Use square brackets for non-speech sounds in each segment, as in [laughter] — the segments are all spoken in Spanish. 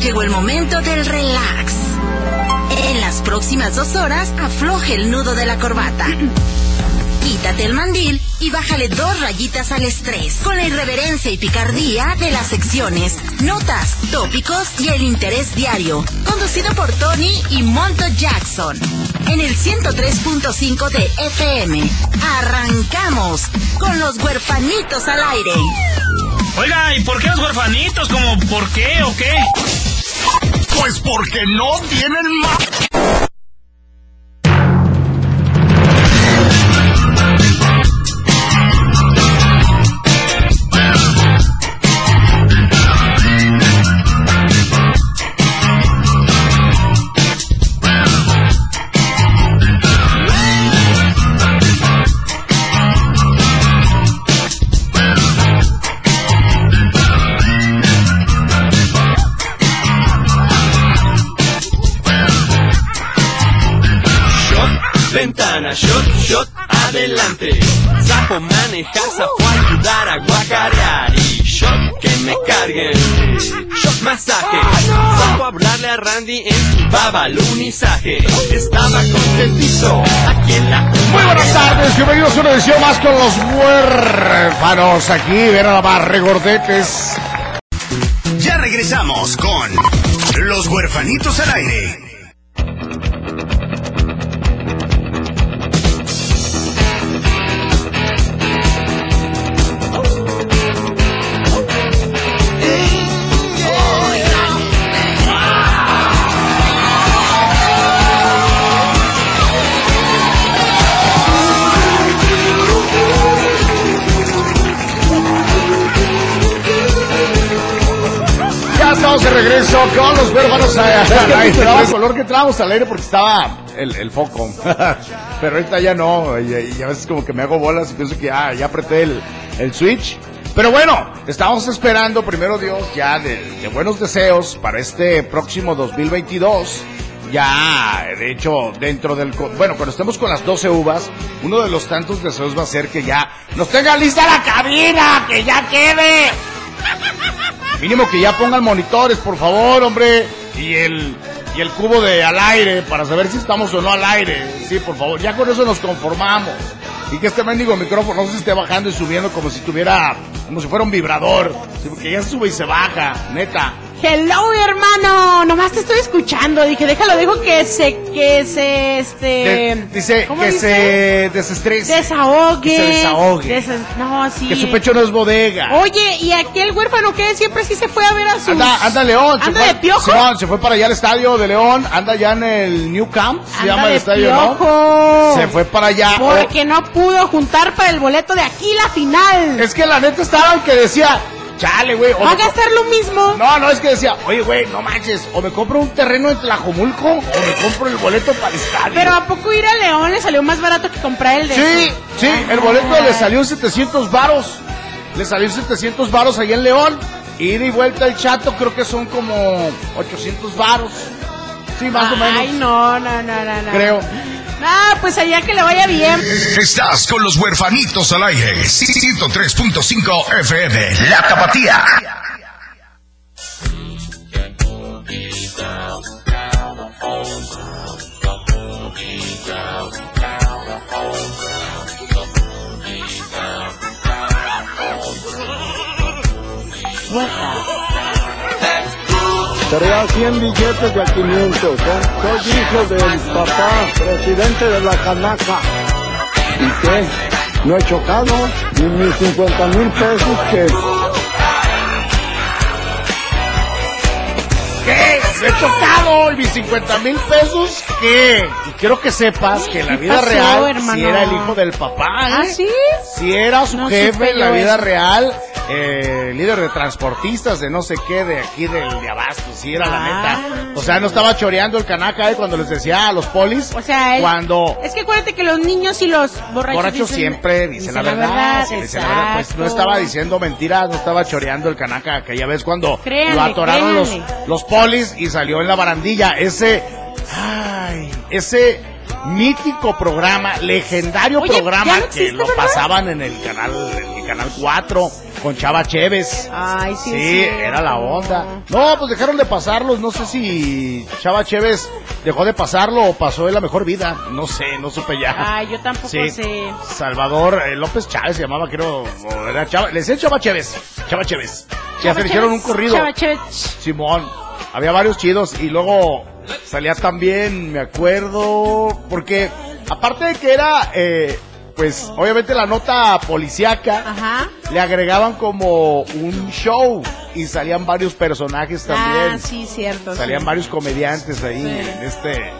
Llegó el momento del relax. En las próximas dos horas, afloje el nudo de la corbata. Quítate el mandil y bájale dos rayitas al estrés con la irreverencia y picardía de las secciones, notas, tópicos y el interés diario, conducido por Tony y Monto Jackson. En el 103.5 de FM. Arrancamos con los huerfanitos al aire. Oiga, ¿y por qué los huerfanitos? ¿Como por qué o qué? Pues porque no tienen más. Carguen. Shot masaje. Sapo hablarle a Randy en su babalunizaje. Estaba contentito aquí en la. Muy buenas tardes, bienvenidos a una edición más con los huérfanos. Aquí, ven a la más regordetes. Ya regresamos con Los Huerfanitos al Aire. Los huérfanos al aire. El color que traemos al aire porque estaba el, el foco. [laughs] Pero ahorita ya no. Y, y a veces como que me hago bolas y pienso que ah, ya apreté el, el switch. Pero bueno, estamos esperando, primero Dios, ya de, de buenos deseos para este próximo 2022. Ya, de hecho, dentro del... Bueno, cuando estemos con las 12 uvas, uno de los tantos deseos va a ser que ya nos tenga lista la cabina, que ya quede. Mínimo que ya pongan monitores, por favor, hombre. Y el, y el cubo de al aire para saber si estamos o no al aire. Sí, por favor. Ya con eso nos conformamos. Y que este mendigo micrófono no se esté bajando y subiendo como si tuviera, como si fuera un vibrador. Porque ya sube y se baja, neta. Hello, hermano. Nomás te estoy escuchando. Dije, déjalo, dejo que se, que se, este. Dice ¿cómo que dice? se desestrese. Desahogue. Que se desahogue. Desa- no, sí. Que su pecho no es bodega. Oye, ¿y aquel huérfano que siempre sí se fue a ver a sus... Anda, anda León. ¿Anda fue- de piojo? Simón, se fue para allá al estadio de León. Anda ya en el New Camp. Se Anda llama el estadio, piojo. ¿no? Se fue para allá. Porque no pudo juntar para el boleto de aquí la final. Es que la neta estaba que decía, chale, güey. Va a gastar lo mismo. No, no, es que decía, oye, güey, no manches, o me compro un terreno en Tlajomulco, o me compro el boleto para el estadio. Pero ¿a poco ir a León le salió más barato que comprar el de... Sí, sí, el boleto le salió 700 varos. Le salió 700 varos ahí en León. Ida y vuelta el chato creo que son como 800 varos. Sí, más o menos. Ay, no, no, no, no, no. Creo. Ah, pues allá que le vaya bien. Estás con Los Huerfanitos al Aire. 103.5 FM. La Tapatía. Traía 100 billetes de a 500, ¿eh? Soy hijo del papá, presidente de la canaca. ¿Y qué? No he chocado, ni mis 50 mil pesos que... ¿Qué? Me he chocado y mis 50 mil pesos, ¿qué? Y quiero que sepas que en la ¿Qué vida pasó, real, hermano? si era el hijo del papá, ¿eh? ¿Ah, sí? Si era su No jefe en la vida eso. real, eh, líder de transportistas de no sé qué, de aquí del de abasto, si era la neta. O sea, no estaba choreando el canaca eh, cuando les decía a los polis, O sea, él- cuando Es que acuérdate que los niños y los borrachos, borrachos dicen- siempre dicen la verdad, sí, dicen la verdad. Pues no estaba diciendo mentiras, no estaba choreando el canaca aquella vez cuando Créanle, lo atoraron los, los polis y salió en la barandilla. Ese, ay, ese mítico programa, legendario Oye, programa que lo ¿verdad? pasaban en el canal, en el canal 4 con Chava Chévez. Ay, sí. Sí, cierto. era la onda. No, pues dejaron de pasarlos. No sé si Chava Chévez dejó de pasarlo o pasó en la mejor vida. No sé, no supe ya. Ay, yo tampoco Sí. sé. Salvador eh, López Chávez se llamaba, creo. o era Chava, le decían Chava Chévez. Chava Chévez. Ya se le hicieron un corrido. Chava Chévez. Simón. Había varios chidos y luego salía también, me acuerdo, porque aparte de que era, eh, pues obviamente la nota policíaca, Ajá. le agregaban como un show y salían varios personajes también. Ah, sí, cierto. Salían sí. varios comediantes ahí Sí. en este.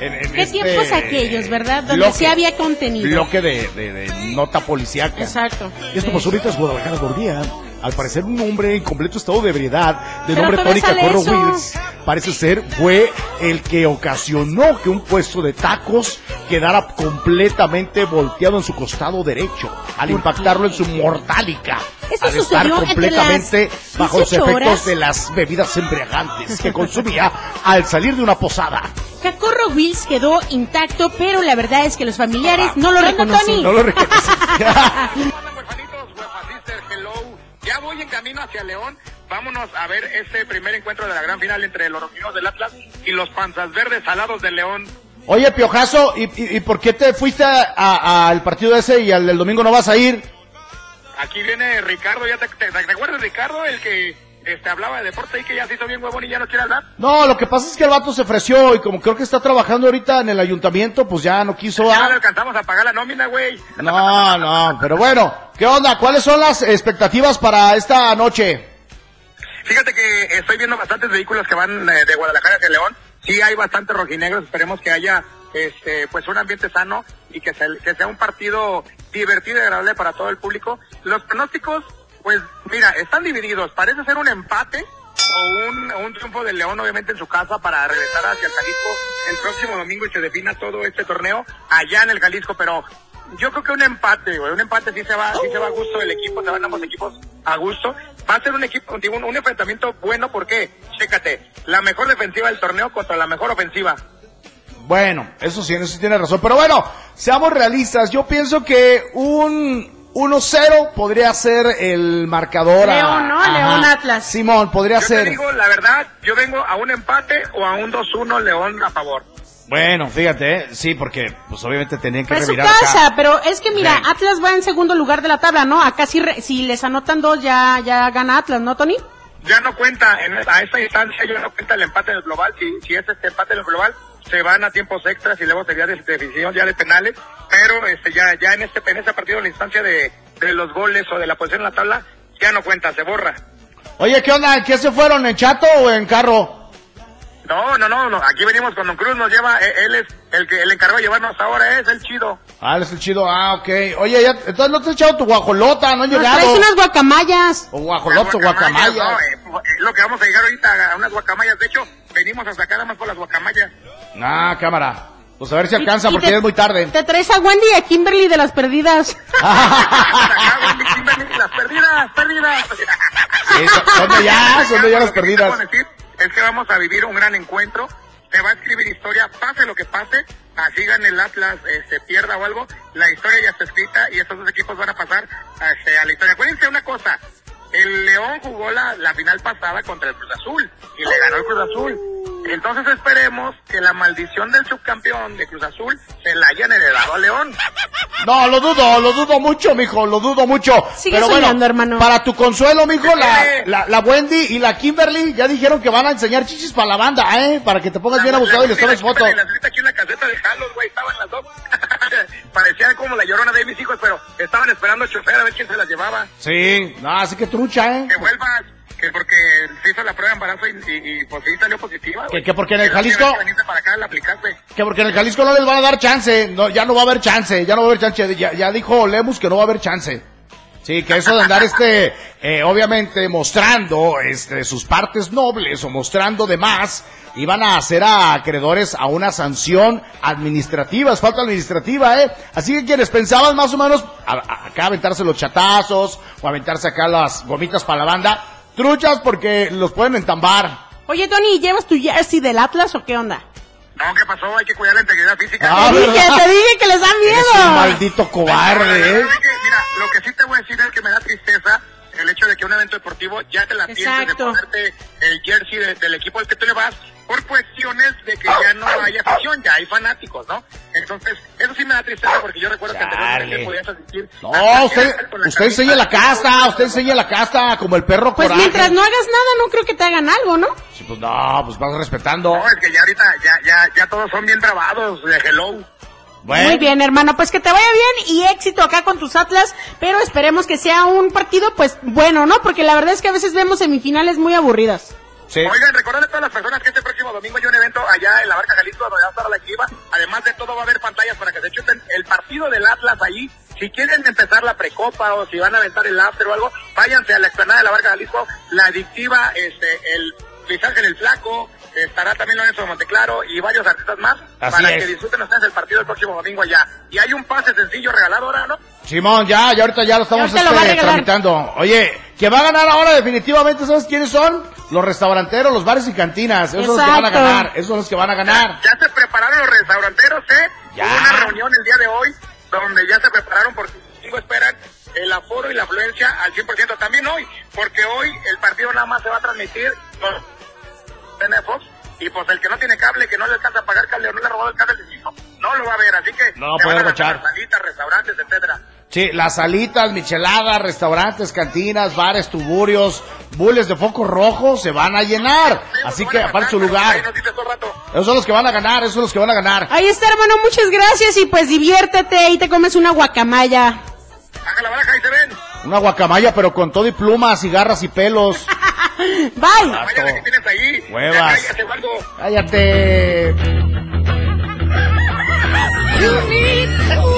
En, en ¿Qué este tiempos aquellos, verdad? Donde bloque- sí había contenido. Bloque de, de- de nota policíaca. Exacto. Y esto pasó ahorita en Guadalajara Gordía. Al parecer un hombre en completo estado de ebriedad, de Pero nombre Cacorro eso. Wills, parece ser fue el que ocasionó que un puesto de tacos quedara completamente volteado en su costado derecho, al impactarlo en su mortálica, Eso al estar completamente bajo los 18 efectos horas. de las bebidas embriagantes que consumía al salir de una posada. Cacorro Wills quedó intacto, pero la verdad es que los familiares no lo ¿Qué onda, reconocen. No lo reconocí. [laughs] [laughs] Ya voy en camino hacia León. Vámonos a ver este primer encuentro de la gran final entre los rojinegros del Atlas y los panzas verdes salados de León. Oye, Piojazo, ¿y, y, y por qué te fuiste al partido ese y al del domingo no vas a ir? Aquí viene Ricardo, ¿ya te, te, te acuerdas Ricardo? El que este, hablaba de deporte y que ya se hizo bien huevón y ya no quiere hablar. No, lo que pasa es que el vato se ofreció y como creo que está trabajando ahorita en el ayuntamiento, pues ya no quiso. Ya no ah. le alcanzamos a pagar la nómina, güey. No, no, pero bueno, ¿qué onda? ¿Cuáles son las expectativas para esta noche? Fíjate que estoy viendo bastantes vehículos que van eh, de Guadalajara hacia León. Sí hay bastantes rojinegros. Esperemos que haya este pues un ambiente sano y que, se- sea un partido divertido y agradable para todo el público. Los pronósticos, pues mira, están divididos. Parece ser un empate o un, un triunfo del León, obviamente en su casa, para regresar hacia el Jalisco el próximo domingo y se defina todo este torneo allá en el Jalisco. Pero yo creo que un empate, güey, un empate sí se va, sí se va a gusto del equipo, se van ambos equipos a gusto. Va a ser un equipo contigo, un, un enfrentamiento bueno porque, chécate, la mejor defensiva del torneo contra la mejor ofensiva. Bueno, eso sí, eso sí tiene razón. Pero bueno, seamos realistas. Yo pienso que un 1-0 podría ser el marcador. a- León, ¿no? León Atlas. Simón, podría Yo ser. te digo, la verdad, yo vengo a un empate o a un 2-1 León a favor. Bueno, fíjate, ¿eh? sí, porque pues obviamente tenían que Pues su revirar casa, acá. pero es que mira, Sí. Atlas va en segundo lugar de la tabla, ¿no? Acá si, re- si les anotan dos ya, ya gana Atlas, ¿no, Tony? Ya no cuenta, en, a esta instancia ya no cuenta el empate en el global. Si, si es este empate en el global, se van a tiempos extras y luego sería de de decisión ya de penales. Pero este ya ya en este en este partido, en la instancia de, de los goles o de la posición en la tabla, ya no cuenta, se borra. Oye, ¿qué onda? ¿En qué se fueron? ¿En chato o en carro? No, no, no, no, aquí venimos con Don Cruz, nos lleva, eh, él es el que el encargado de llevarnos ahora, es el chido. Ah, él es el chido. Ah, ok. Oye, ya, entonces no te has echado tu guajolota, no has llegado. traes unas guacamayas. O guajolota o guacamaya. No, eh, es lo que vamos a llegar ahorita a unas guacamayas. De hecho, venimos a sacar nada más por las guacamayas. Ah, cámara. Pues a ver si alcanza Y- y porque te- ya es muy tarde. Te traes a Wendy y a Kimberly de las perdidas. [laughs] Acá, Wendy, Kimberly, las perdidas, perdidas. Sí, son- son de ya, son de ya las perdidas. Es que vamos a vivir un gran encuentro. Se va a escribir historia, pase lo que pase, así gane el Atlas, se pierda o algo, la historia ya está escrita y estos dos equipos van a pasar este, a la historia. Acuérdense una cosa, el León jugó la, la final pasada contra el Cruz Azul y le ganó el Cruz Azul. Entonces esperemos que la maldición del subcampeón de Cruz Azul se la hayan heredado a León. No, lo dudo, lo dudo mucho, mijo, lo dudo mucho. Sigue Pero soñando, bueno, hermano. para tu consuelo, mijo, la, Eh. la, la Wendy y la Kimberly ya dijeron que van a enseñar chichis para la banda, ¿eh? Para que te pongas bien abusado y les tomes foto. Las ahorita aquí en la caseta de Carlos, güey, estaban las dos. [laughs] Parecían como la llorona de mis hijos, pero estaban esperando al chofer a ver quién se las llevaba. Sí, no, así que trucha, ¿eh? Que vuelvas, que porque se hizo la prueba de embarazo y, y, y pues sí salió positiva. Que- que porque en el Jalisco- que para acá, la. Que porque en el Jalisco no les van a dar chance, no, ya no va a haber chance, ya no va a haber chance, ya, ya dijo Lemus que no va a haber chance. Sí, que eso de andar este, [laughs] eh, obviamente mostrando este, sus partes nobles o mostrando de más, iban a hacer a acreedores a una sanción administrativa, es falta administrativa, ¿eh? Así que quienes pensaban más o menos a- a- acá aventarse los chatazos o aventarse acá las gomitas para la banda, truchas porque los pueden entambar. Oye, Tony, ¿llevas tu jersey del Atlas o qué onda? No, ¿qué pasó? Hay que cuidar la integridad física. Ah, Te dije, te dije que les da Eres un miedo. maldito cobarde, ¿eh? Es que, Mira, lo que sí te voy a decir es que me da tristeza el hecho de que un evento deportivo ya te la pienses de ponerte el jersey de- del equipo al que tú le vas por cuestiones de que ya no hay afición, ya hay fanáticos, ¿no? Entonces, eso sí me da tristeza porque yo recuerdo que anteriormente podías asistir. No, usted, enseña la casta, usted enseña la casta como el perro Pues coraje. mientras no hagas nada, no creo que te hagan algo, ¿no? Sí, pues no, pues vas respetando. No, es que ya ahorita, ya, ya, ya todos son bien trabados de hello. Bueno, Muy bien, hermano, pues que te vaya bien y éxito acá con tus Atlas, pero esperemos que sea un partido, pues bueno, ¿no? Porque la verdad es que a veces vemos semifinales muy aburridas. Sí. Oigan, recuerden a todas las personas que este próximo domingo hay un evento allá en la Barca Jalisco donde va a estar la equipa. Además de todo va a haber pantallas para que se chuten el partido del Atlas ahí. Si quieren empezar la precopa o si van a aventar el after o algo, váyanse a la explanada de la Barca Jalisco, la adictiva, este, el Luis Ángel el Flaco, estará también Lorenzo Monteclaro y varios artistas más Así para es. que disfruten ustedes el partido el próximo domingo allá. Y hay un pase sencillo regalado ahora, ¿no? Simón, ya, ya ahorita ya lo estamos lo este, tramitando. Oye, que va a ganar ahora definitivamente, ¿sabes quiénes son? Los restauranteros, los bares y cantinas. Esos son los que van a ganar. Esos son los que van a ganar. Ya se prepararon los restauranteros, ¿eh? Ya. Hubo una reunión el día de hoy donde ya se prepararon porque cinco esperan el aforo y la afluencia al 100% también hoy, porque hoy el partido nada más se va a transmitir por Fox y pues el que no tiene cable, que no le alcanza a pagar cable o no le ha robado el cable, no, lo va a ver, así que No se puede van a restaurantes, etcétera. Sí, las salitas, micheladas, restaurantes, cantinas, bares, tuburios, bules de foco rojo se van a llenar. Así que aparte su lugar. Esos son los que van a ganar, esos son los que van a ganar. Ahí está, hermano, muchas gracias y pues diviértete y te comes una guacamaya. La baraja y se ven. Una guacamaya, pero con todo y plumas y garras y pelos. [laughs] Bye. Que tienes ahí. Huevas. Cállate. Cállate. [laughs]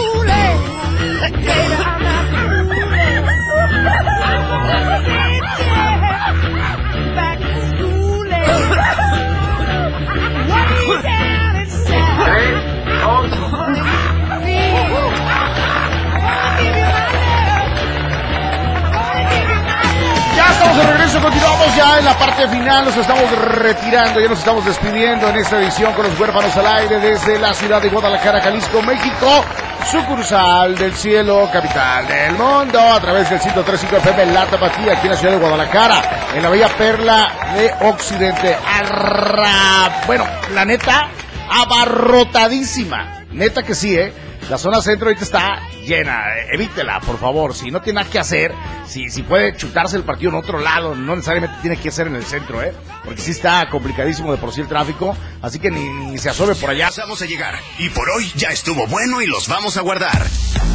continuamos ya en la parte final, nos estamos retirando, ya nos estamos despidiendo en esta edición con los huérfanos al aire desde la ciudad de Guadalajara, Jalisco, México, sucursal del cielo, capital del mundo, a través del 103.5 FM La Tapatía, aquí en la ciudad de Guadalajara, en la bella perla de Occidente. Arra... Bueno, la neta, abarrotadísima, neta que sí, ¿eh? La zona centro ahorita está llena, evítela, por favor. Si no tiene nada que hacer, si, si puede chutarse el partido en otro lado, no necesariamente tiene que ser en el centro, ¿eh? Porque sí está complicadísimo de por sí el tráfico, así que ni, ni se asome por allá. Vamos a llegar. Y por hoy ya estuvo bueno y los vamos a guardar.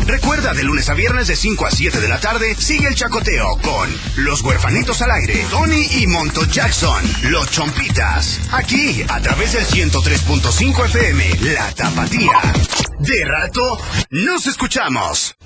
Recuerda, de lunes a viernes de 5 a 7 de la tarde, sigue el chacoteo con Los Huerfanitos al Aire, Tony y Monto Jackson, Los Chompitas. Aquí, a través del 103.5 FM, La Tapatía. De rato, nos escuchamos.